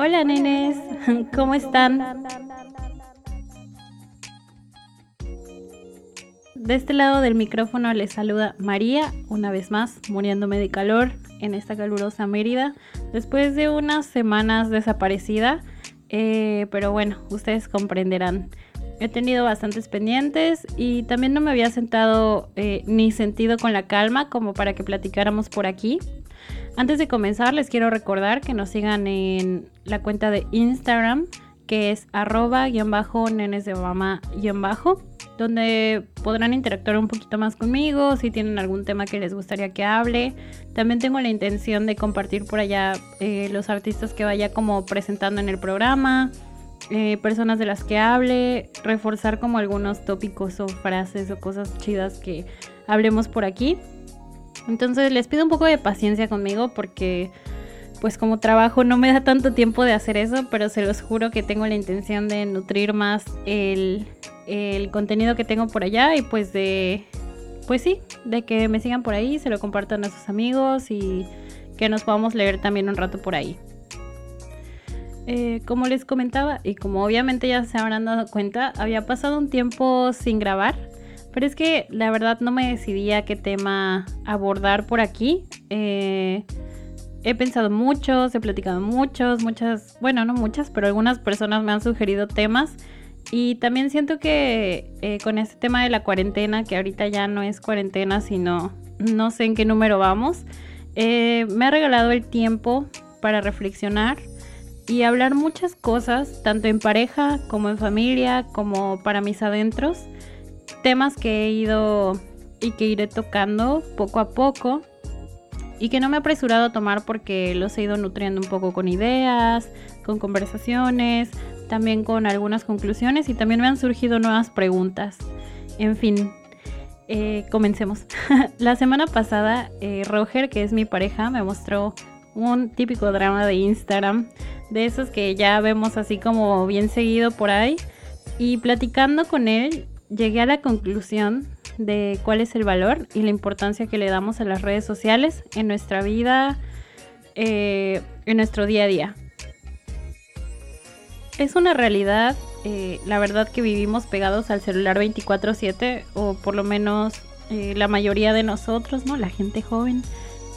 Hola nenes, ¿cómo están? De este lado del micrófono les saluda María, una vez más, muriéndome de calor en esta calurosa Mérida, después de unas semanas desaparecida, eh, pero bueno, ustedes comprenderán. He tenido bastantes pendientes y también no me había sentado eh, ni sentido con la calma como para que platicáramos por aquí. Antes de comenzar les quiero recordar que nos sigan en la cuenta de Instagram que es arroba-nenes de donde podrán interactuar un poquito más conmigo, si tienen algún tema que les gustaría que hable. También tengo la intención de compartir por allá eh, los artistas que vaya como presentando en el programa, eh, personas de las que hable, reforzar como algunos tópicos o frases o cosas chidas que hablemos por aquí. Entonces les pido un poco de paciencia conmigo porque pues como trabajo no me da tanto tiempo de hacer eso, pero se los juro que tengo la intención de nutrir más el, el contenido que tengo por allá y pues de, pues sí, de que me sigan por ahí, se lo compartan a sus amigos y que nos podamos leer también un rato por ahí. Eh, como les comentaba y como obviamente ya se habrán dado cuenta, había pasado un tiempo sin grabar, pero es que la verdad no me decidía qué tema abordar por aquí. Eh, he pensado muchos, he platicado muchos, muchas, bueno, no muchas, pero algunas personas me han sugerido temas y también siento que eh, con este tema de la cuarentena, que ahorita ya no es cuarentena, sino no sé en qué número vamos, eh, me ha regalado el tiempo para reflexionar y hablar muchas cosas, tanto en pareja como en familia, como para mis adentros, temas que he ido y que iré tocando poco a poco y que no me he apresurado a tomar porque los he ido nutriendo un poco con ideas, con conversaciones, también con algunas conclusiones y también me han surgido nuevas preguntas. En fin, eh, comencemos. la semana pasada, eh, Roger, que es mi pareja, me mostró un típico drama de Instagram, de esos que ya vemos así como bien seguido por ahí. Y platicando con él, llegué a la conclusión de cuál es el valor y la importancia que le damos a las redes sociales en nuestra vida, eh, en nuestro día a día es una realidad, eh, la verdad que vivimos pegados al celular 24/7 o por lo menos eh, la mayoría de nosotros, ¿no? La gente joven.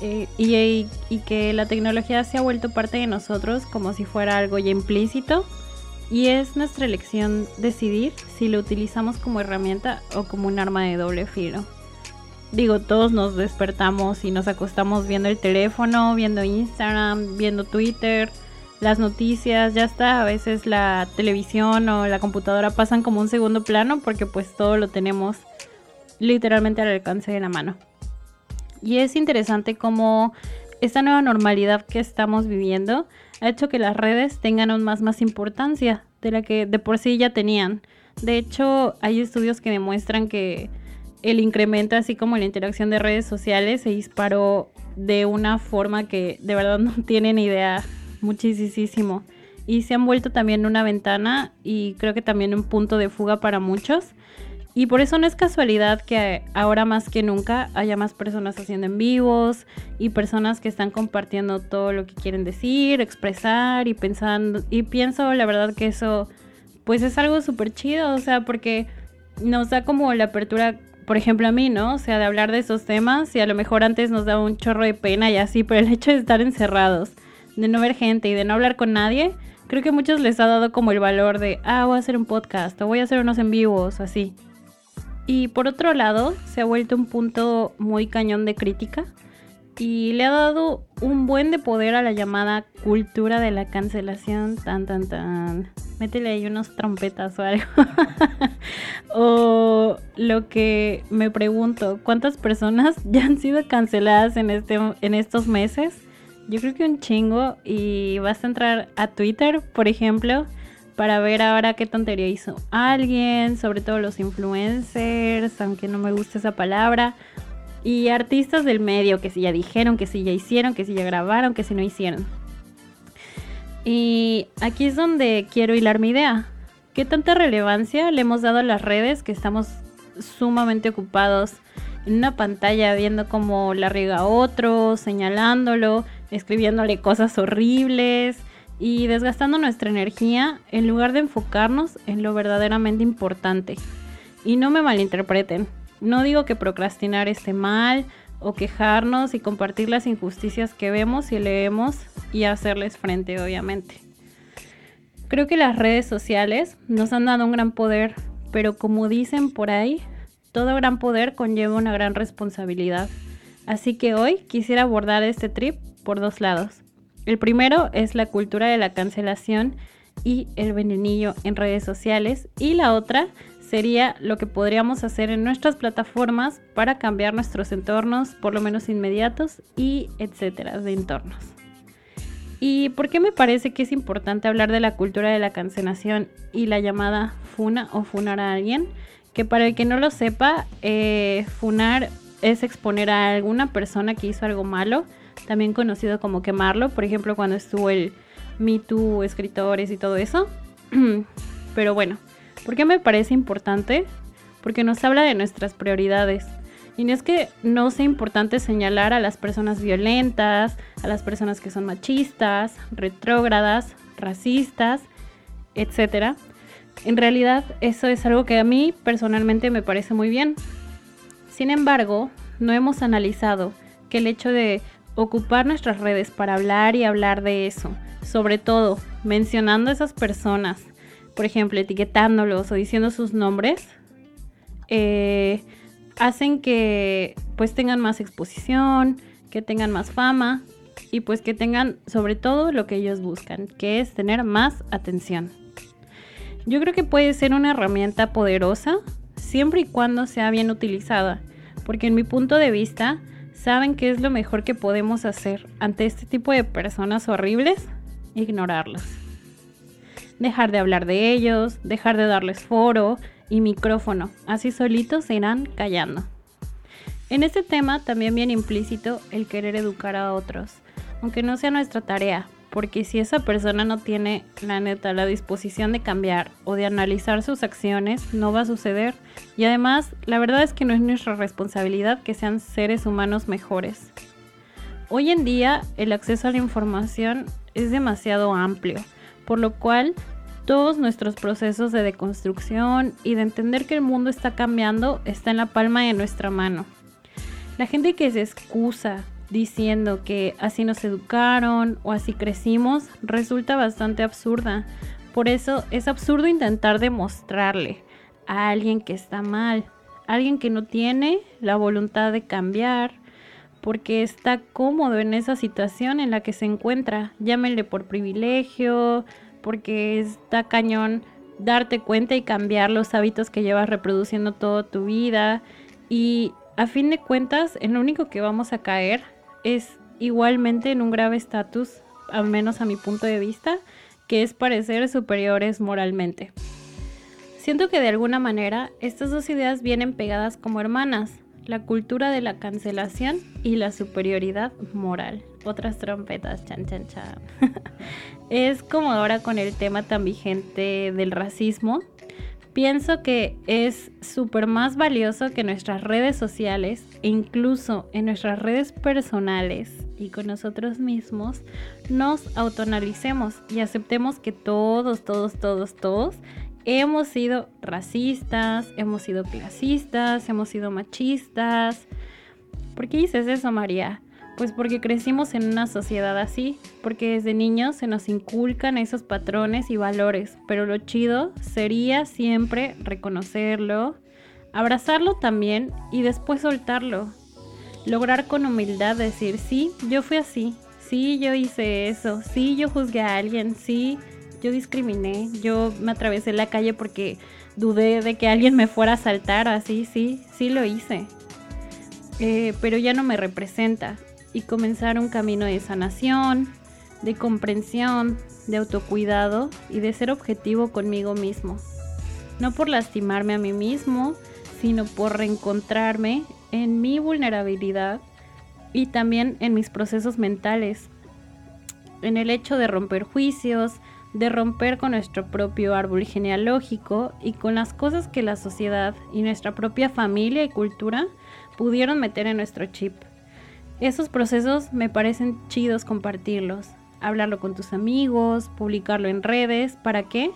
Eh, y, y, que la tecnología se ha vuelto parte de nosotros como si fuera algo ya implícito. Y es nuestra elección decidir si lo utilizamos como herramienta o como un arma de doble filo. Digo, todos nos despertamos y nos acostamos viendo el teléfono, viendo Instagram, viendo Twitter, las noticias, ya está, a veces la televisión o la computadora pasan como un segundo plano porque pues todo lo tenemos literalmente al alcance de la mano. Y es interesante cómo esta nueva normalidad que estamos viviendo ha hecho que las redes tengan aún más, más importancia de la que de por sí ya tenían. De hecho, hay estudios que demuestran que el incremento, así como la interacción de redes sociales, se disparó de una forma que de verdad no tienen idea muchísimo. Y se han vuelto también una ventana y creo que también un punto de fuga para muchos. Y por eso no es casualidad que ahora más que nunca haya más personas haciendo en vivos y personas que están compartiendo todo lo que quieren decir, expresar y pensando. Y pienso la verdad que eso pues es algo súper chido, o sea, porque nos da como la apertura, por ejemplo a mí, ¿no? O sea, de hablar de esos temas y a lo mejor antes nos da un chorro de pena y así, pero el hecho de estar encerrados de no ver gente y de no hablar con nadie, creo que a muchos les ha dado como el valor de, ah, voy a hacer un podcast o voy a hacer unos en vivos, así. Y por otro lado, se ha vuelto un punto muy cañón de crítica y le ha dado un buen de poder a la llamada cultura de la cancelación, tan, tan, tan. Métele ahí unos trompetas o algo. o lo que me pregunto, ¿cuántas personas ya han sido canceladas en, este, en estos meses? Yo creo que un chingo y vas a entrar a Twitter, por ejemplo, para ver ahora qué tontería hizo alguien, sobre todo los influencers, aunque no me gusta esa palabra, y artistas del medio que si ya dijeron, que si ya hicieron, que si ya grabaron, que si no hicieron. Y aquí es donde quiero hilar mi idea. ¿Qué tanta relevancia le hemos dado a las redes que estamos sumamente ocupados en una pantalla viendo cómo la riega otro, señalándolo, escribiéndole cosas horribles y desgastando nuestra energía en lugar de enfocarnos en lo verdaderamente importante. Y no me malinterpreten, no digo que procrastinar esté mal o quejarnos y compartir las injusticias que vemos y leemos y hacerles frente, obviamente. Creo que las redes sociales nos han dado un gran poder, pero como dicen por ahí, todo gran poder conlleva una gran responsabilidad. Así que hoy quisiera abordar este trip por dos lados. El primero es la cultura de la cancelación y el venenillo en redes sociales y la otra sería lo que podríamos hacer en nuestras plataformas para cambiar nuestros entornos, por lo menos inmediatos y etcétera, de entornos. ¿Y por qué me parece que es importante hablar de la cultura de la cancelación y la llamada funa o funar a alguien? Que para el que no lo sepa, eh, funar es exponer a alguna persona que hizo algo malo, también conocido como quemarlo, por ejemplo cuando estuvo el Me Too, escritores y todo eso. Pero bueno, ¿Por qué me parece importante? Porque nos habla de nuestras prioridades. Y no es que no sea importante señalar a las personas violentas, a las personas que son machistas, retrógradas, racistas, etc. En realidad eso es algo que a mí personalmente me parece muy bien. Sin embargo, no hemos analizado que el hecho de ocupar nuestras redes para hablar y hablar de eso, sobre todo mencionando a esas personas por ejemplo, etiquetándolos o diciendo sus nombres, eh, hacen que pues tengan más exposición, que tengan más fama y pues que tengan sobre todo lo que ellos buscan, que es tener más atención. Yo creo que puede ser una herramienta poderosa siempre y cuando sea bien utilizada, porque en mi punto de vista saben que es lo mejor que podemos hacer ante este tipo de personas horribles, ignorarlas dejar de hablar de ellos, dejar de darles foro y micrófono, así solitos se irán callando. En este tema también viene implícito el querer educar a otros, aunque no sea nuestra tarea, porque si esa persona no tiene la neta la disposición de cambiar o de analizar sus acciones, no va a suceder. Y además, la verdad es que no es nuestra responsabilidad que sean seres humanos mejores. Hoy en día el acceso a la información es demasiado amplio, por lo cual todos nuestros procesos de deconstrucción y de entender que el mundo está cambiando está en la palma de nuestra mano. La gente que se excusa diciendo que así nos educaron o así crecimos resulta bastante absurda. Por eso es absurdo intentar demostrarle a alguien que está mal, alguien que no tiene la voluntad de cambiar, porque está cómodo en esa situación en la que se encuentra. Llámenle por privilegio, porque está cañón darte cuenta y cambiar los hábitos que llevas reproduciendo toda tu vida. Y a fin de cuentas, el único que vamos a caer es igualmente en un grave estatus, al menos a mi punto de vista, que es parecer superiores moralmente. Siento que de alguna manera estas dos ideas vienen pegadas como hermanas, la cultura de la cancelación y la superioridad moral. Otras trompetas, chan, chan, chan. es como ahora con el tema tan vigente del racismo. Pienso que es súper más valioso que nuestras redes sociales e incluso en nuestras redes personales y con nosotros mismos nos autoanalicemos y aceptemos que todos, todos, todos, todos hemos sido racistas, hemos sido clasistas, hemos sido machistas. ¿Por qué dices eso, María? Pues porque crecimos en una sociedad así, porque desde niños se nos inculcan esos patrones y valores, pero lo chido sería siempre reconocerlo, abrazarlo también y después soltarlo. Lograr con humildad decir, sí, yo fui así, sí, yo hice eso, sí, yo juzgué a alguien, sí, yo discriminé, yo me atravesé la calle porque dudé de que alguien me fuera a saltar, así, sí, sí lo hice. Eh, pero ya no me representa. Y comenzar un camino de sanación, de comprensión, de autocuidado y de ser objetivo conmigo mismo. No por lastimarme a mí mismo, sino por reencontrarme en mi vulnerabilidad y también en mis procesos mentales, en el hecho de romper juicios, de romper con nuestro propio árbol genealógico y con las cosas que la sociedad y nuestra propia familia y cultura pudieron meter en nuestro chip. Esos procesos me parecen chidos compartirlos. hablarlo con tus amigos, publicarlo en redes. ¿Para qué?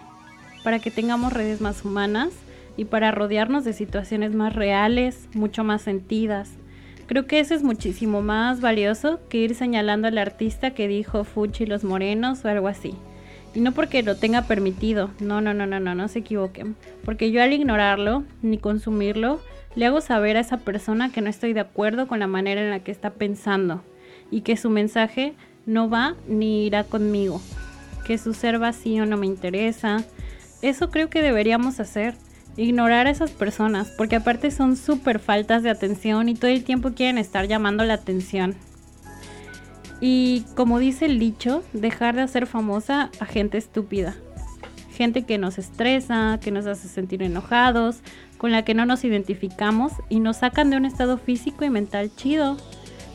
Para que tengamos redes más humanas y para rodearnos de situaciones más reales, mucho más sentidas. Creo que eso es muchísimo más valioso que ir señalando al artista que dijo Fuchi los morenos o algo así. Y no porque lo tenga permitido, no, no, no, no, no, no se equivoquen. Porque yo al ignorarlo ni consumirlo, le hago saber a esa persona que no estoy de acuerdo con la manera en la que está pensando y que su mensaje no va ni irá conmigo, que su ser vacío no me interesa. Eso creo que deberíamos hacer, ignorar a esas personas, porque aparte son súper faltas de atención y todo el tiempo quieren estar llamando la atención. Y como dice el dicho, dejar de hacer famosa a gente estúpida. Gente que nos estresa, que nos hace sentir enojados, con la que no nos identificamos y nos sacan de un estado físico y mental chido.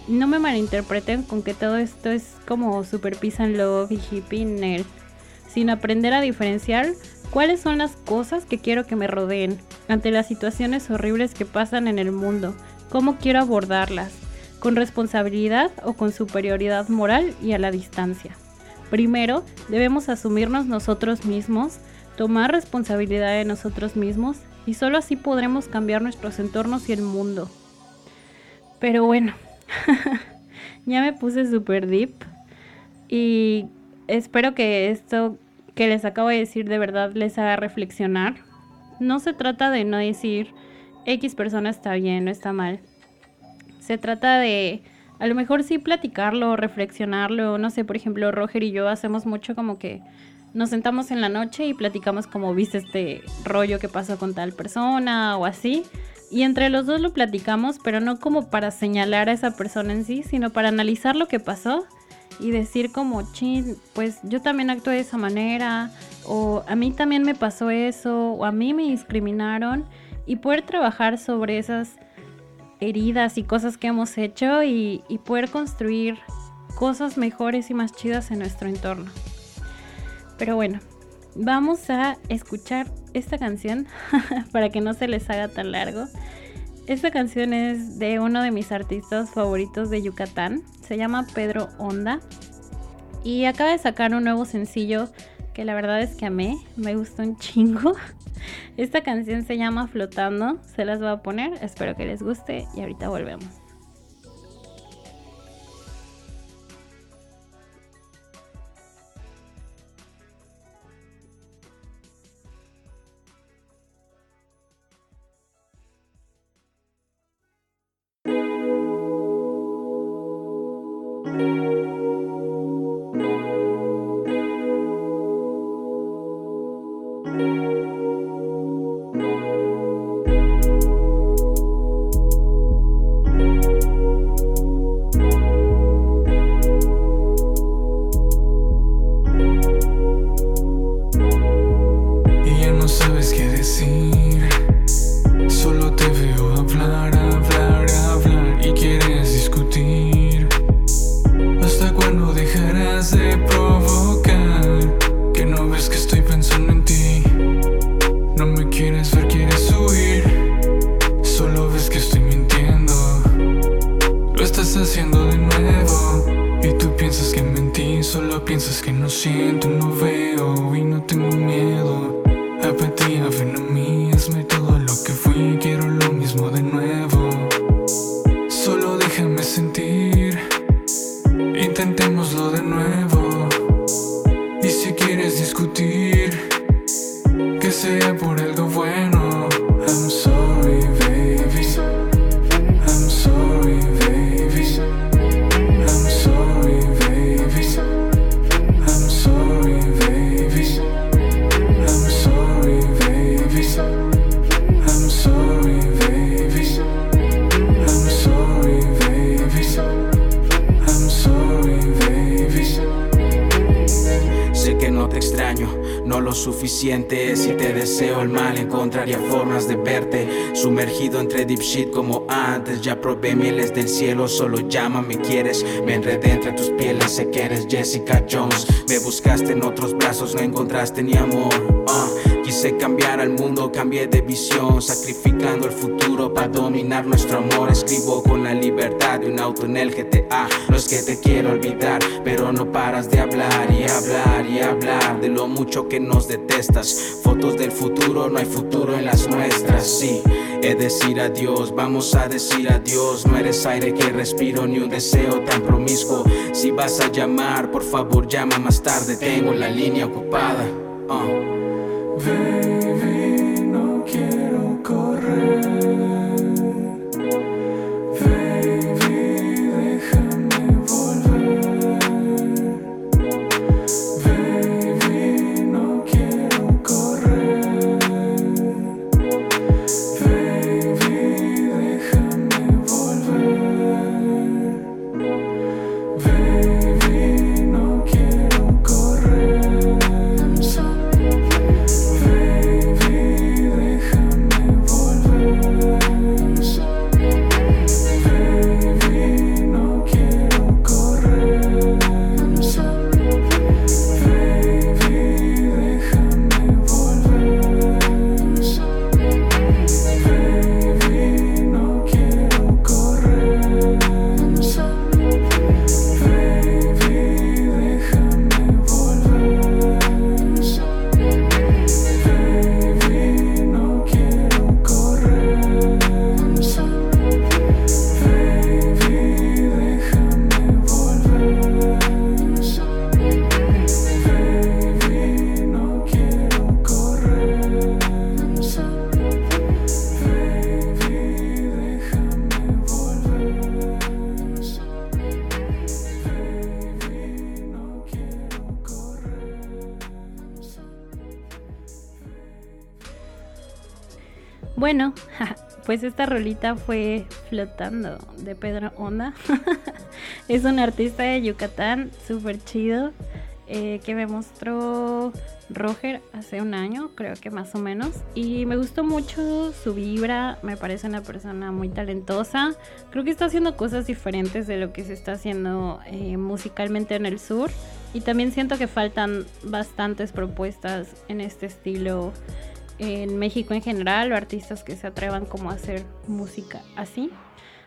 No me malinterpreten con que todo esto es como super peace and love y hippie nerd, sino aprender a diferenciar cuáles son las cosas que quiero que me rodeen ante las situaciones horribles que pasan en el mundo, cómo quiero abordarlas, con responsabilidad o con superioridad moral y a la distancia. Primero, debemos asumirnos nosotros mismos, tomar responsabilidad de nosotros mismos y solo así podremos cambiar nuestros entornos y el mundo. Pero bueno, ya me puse super deep y espero que esto que les acabo de decir de verdad les haga reflexionar. No se trata de no decir X persona está bien o está mal. Se trata de a lo mejor sí platicarlo, reflexionarlo, no sé, por ejemplo, Roger y yo hacemos mucho como que nos sentamos en la noche y platicamos como viste este rollo que pasó con tal persona o así. Y entre los dos lo platicamos, pero no como para señalar a esa persona en sí, sino para analizar lo que pasó y decir como, chin, pues yo también actué de esa manera, o a mí también me pasó eso, o a mí me discriminaron, y poder trabajar sobre esas heridas y cosas que hemos hecho y, y poder construir cosas mejores y más chidas en nuestro entorno. Pero bueno, vamos a escuchar esta canción para que no se les haga tan largo. Esta canción es de uno de mis artistas favoritos de Yucatán. Se llama Pedro Onda. Y acaba de sacar un nuevo sencillo que la verdad es que amé. Me gustó un chingo. Esta canción se llama Flotando. Se las voy a poner. Espero que les guste y ahorita volvemos. Shit como antes. Ya probé miles del cielo, solo llama, me quieres. Me enredé entre tus pieles, sé que eres Jessica Jones. Me buscaste en otros brazos, no encontraste ni amor. Uh Quise cambiar al mundo, cambié de visión, sacrificando el futuro para dominar nuestro amor. Escribo con la libertad de un auto en el GTA. No es que te quiero olvidar, pero no paras de hablar y hablar y hablar de lo mucho que nos detestas. Fotos del futuro, no hay futuro en las nuestras, sí. Es decir adiós, vamos a decir adiós. No eres aire que respiro ni un deseo tan promiscuo. Si vas a llamar, por favor llama más tarde. Tengo la línea ocupada. Uh. Bueno, pues esta rolita fue Flotando de Pedro Onda. es un artista de Yucatán, súper chido, eh, que me mostró Roger hace un año, creo que más o menos. Y me gustó mucho su vibra, me parece una persona muy talentosa. Creo que está haciendo cosas diferentes de lo que se está haciendo eh, musicalmente en el sur. Y también siento que faltan bastantes propuestas en este estilo en México en general o artistas que se atrevan como a hacer música así.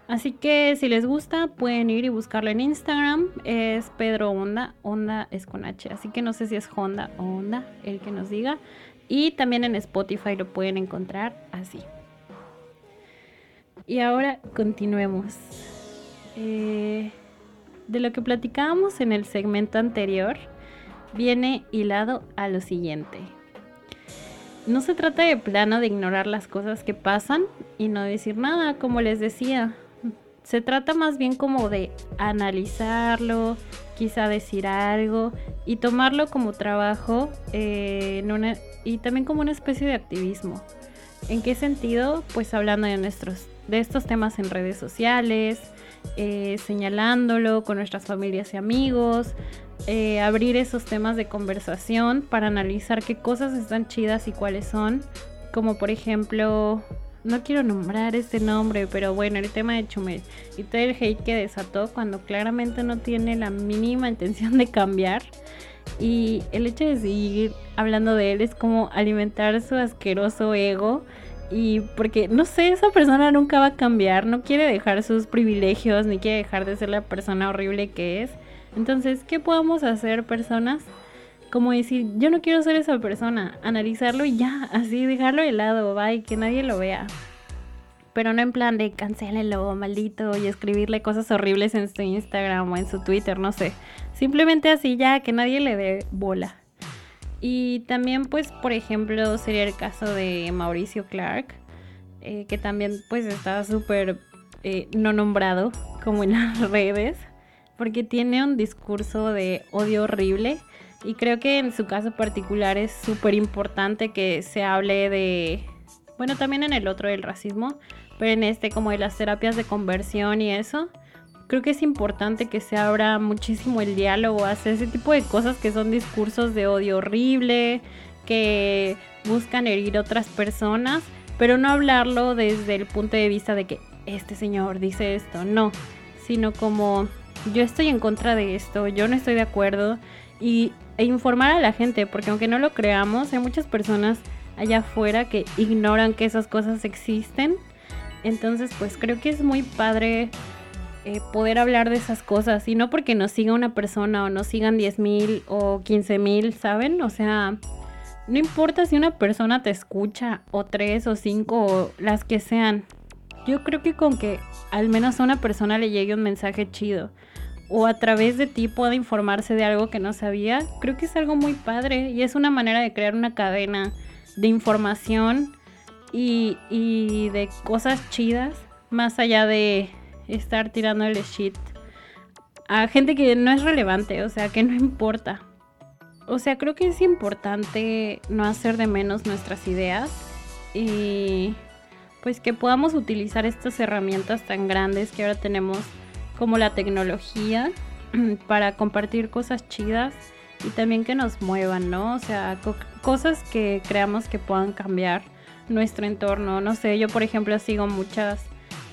Así que si les gusta pueden ir y buscarlo en Instagram. Es Pedro Honda. Honda es con H. Así que no sé si es Honda o Honda el que nos diga. Y también en Spotify lo pueden encontrar así. Y ahora continuemos. Eh, de lo que platicábamos en el segmento anterior, viene hilado a lo siguiente no se trata de plano de ignorar las cosas que pasan y no decir nada, como les decía. Se trata más bien como de analizarlo, quizá decir algo y tomarlo como trabajo eh, y también como una especie de activismo. ¿En qué sentido? Pues hablando de, nuestros, de estos temas en redes sociales, eh, señalándolo con nuestras familias y amigos, eh, abrir esos temas de conversación para analizar qué cosas están chidas y cuáles son. Como por ejemplo, no quiero nombrar este nombre, pero bueno, el tema de Chumel y todo el hate que desató cuando claramente no tiene la mínima intención de cambiar. Y el hecho de seguir hablando de él es como alimentar su asqueroso ego. Y porque, no sé, esa persona nunca va a cambiar, no quiere dejar sus privilegios, ni quiere dejar de ser la persona horrible que es. Entonces, ¿qué podemos hacer personas? Como decir, yo no quiero ser esa persona, analizarlo y ya, así dejarlo de lado, y que nadie lo vea. Pero no en plan de cancélenlo, maldito, y escribirle cosas horribles en su Instagram o en su Twitter, no sé. Simplemente así ya, que nadie le dé bola. Y también, pues, por ejemplo, sería el caso de Mauricio Clark, eh, que también, pues, está súper eh, no nombrado como en las redes porque tiene un discurso de odio horrible y creo que en su caso particular es súper importante que se hable de, bueno, también en el otro del racismo, pero en este como de las terapias de conversión y eso. Creo que es importante que se abra muchísimo el diálogo hacia ese tipo de cosas que son discursos de odio horrible, que buscan herir a otras personas, pero no hablarlo desde el punto de vista de que este señor dice esto, no, sino como yo estoy en contra de esto, yo no estoy de acuerdo y e informar a la gente, porque aunque no lo creamos, hay muchas personas allá afuera que ignoran que esas cosas existen. Entonces, pues creo que es muy padre eh, poder hablar de esas cosas. Y no porque nos siga una persona o nos sigan 10 mil o 15 mil, ¿saben? O sea, no importa si una persona te escucha o tres o cinco o las que sean. Yo creo que con que al menos a una persona le llegue un mensaje chido o a través de ti pueda informarse de algo que no sabía, creo que es algo muy padre y es una manera de crear una cadena de información y, y de cosas chidas más allá de estar tirando el shit a gente que no es relevante, o sea, que no importa. O sea, creo que es importante no hacer de menos nuestras ideas y pues que podamos utilizar estas herramientas tan grandes que ahora tenemos como la tecnología para compartir cosas chidas y también que nos muevan, ¿no? O sea, cosas que creamos que puedan cambiar nuestro entorno. No sé, yo por ejemplo sigo muchas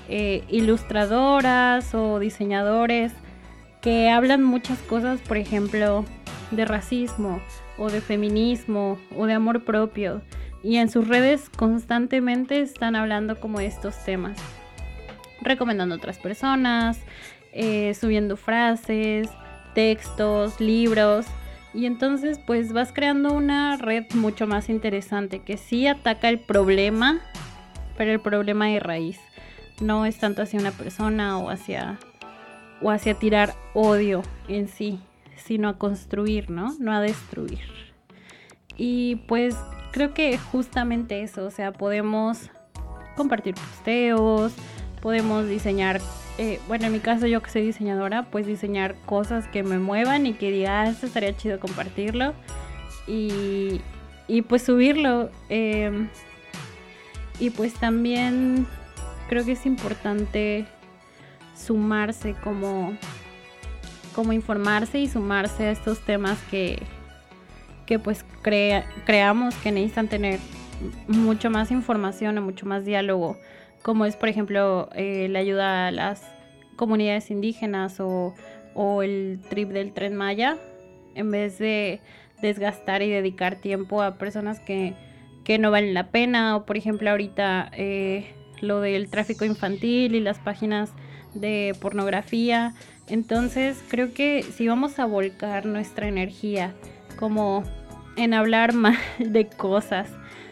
eh, ilustradoras o diseñadores que hablan muchas cosas, por ejemplo, de racismo o de feminismo o de amor propio. Y en sus redes constantemente están hablando como estos temas. Recomendando a otras personas, eh, subiendo frases, textos, libros. Y entonces pues vas creando una red mucho más interesante que sí ataca el problema, pero el problema de raíz no es tanto hacia una persona o hacia o hacia tirar odio en sí, sino a construir, ¿no? No a destruir. Y pues creo que justamente eso, o sea, podemos compartir posteos, podemos diseñar, eh, bueno, en mi caso yo que soy diseñadora, pues diseñar cosas que me muevan y que diga, ah, esto estaría chido compartirlo. Y, pues subirlo. Em, y pues también creo que es importante sumarse como, como informarse y sumarse a estos temas que, que pues creamos que necesitan tener mucho más información o mucho más diálogo, como es por ejemplo eh, la ayuda a las comunidades indígenas o, o el trip del tren Maya, en vez de desgastar y dedicar tiempo a personas que, que no valen la pena, o por ejemplo ahorita eh, lo del tráfico infantil y las páginas de pornografía. Entonces creo que si vamos a volcar nuestra energía como en hablar mal de cosas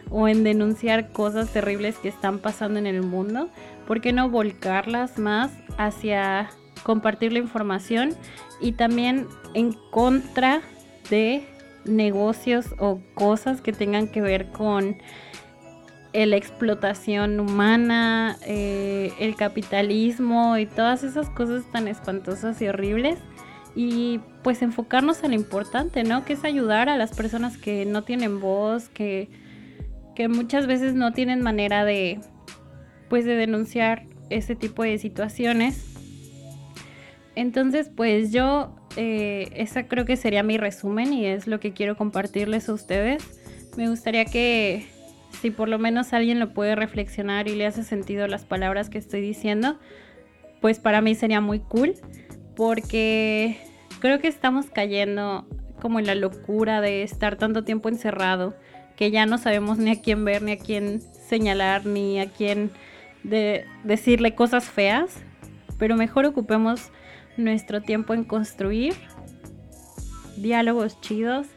o en denunciar cosas terribles que están pasando en el mundo, ¿por qué no volcarlas más hacia compartir la información y también en contra de negocios o cosas que tengan que ver con la explotación humana, eh, el capitalismo y todas esas cosas tan espantosas y horribles. Y pues enfocarnos en lo importante, ¿no? Que es ayudar a las personas que no tienen voz, que, que muchas veces no tienen manera de, pues, de denunciar ese tipo de situaciones. Entonces, pues yo, eh, esa creo que sería mi resumen y es lo que quiero compartirles a ustedes. Me gustaría que si por lo menos alguien lo puede reflexionar y le hace sentido las palabras que estoy diciendo, pues para mí sería muy cool, porque creo que estamos cayendo como en la locura de estar tanto tiempo encerrado, que ya no sabemos ni a quién ver, ni a quién señalar, ni a quién de decirle cosas feas, pero mejor ocupemos nuestro tiempo en construir diálogos chidos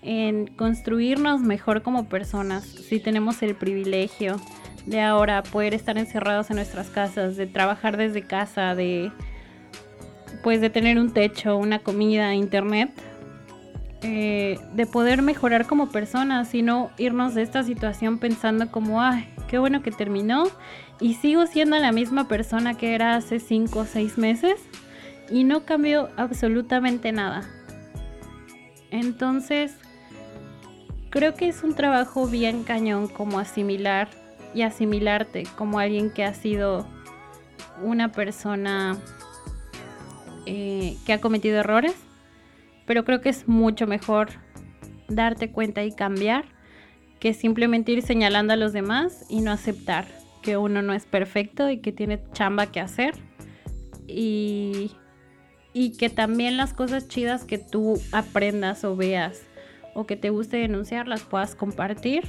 en construirnos mejor como personas, si tenemos el privilegio de ahora poder estar encerrados en nuestras casas, de trabajar desde casa, de pues de tener un techo, una comida, internet, eh, de poder mejorar como personas y no irnos de esta situación pensando como, ay, qué bueno que terminó y sigo siendo la misma persona que era hace 5 o 6 meses y no cambió absolutamente nada. Entonces, creo que es un trabajo bien cañón como asimilar y asimilarte como alguien que ha sido una persona eh, que ha cometido errores, pero creo que es mucho mejor darte cuenta y cambiar que simplemente ir señalando a los demás y no aceptar que uno no es perfecto y que tiene chamba que hacer y, y que también las cosas chidas que tú aprendas o veas o que te guste denunciar las puedas compartir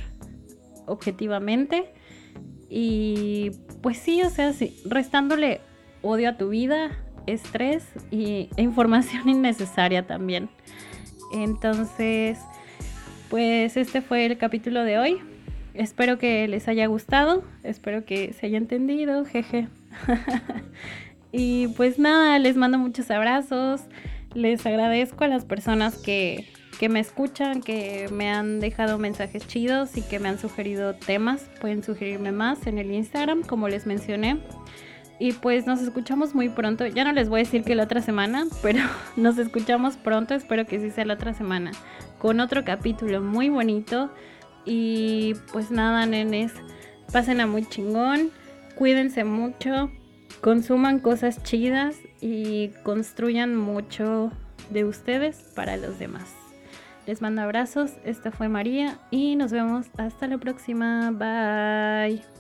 objetivamente. Y pues sí, o sea, sí, restándole odio a tu vida, estrés y, e información innecesaria también. Entonces, pues este fue el capítulo de hoy. Espero que les haya gustado, espero que se haya entendido, jeje. y pues nada, les mando muchos abrazos, les agradezco a las personas que, que me escuchan, que me han dejado mensajes chidos y que me han sugerido temas. Pueden sugerirme más en el Instagram, como les mencioné. Y pues nos escuchamos muy pronto. Ya no les voy a decir que la otra semana, pero nos escuchamos pronto. Espero que sí sea la otra semana. Con otro capítulo muy bonito. Y pues nada, nenes, pasen a muy chingón, cuídense mucho, consuman cosas chidas y construyan mucho de ustedes para los demás. Les mando abrazos, esta fue María y nos vemos hasta la próxima. Bye.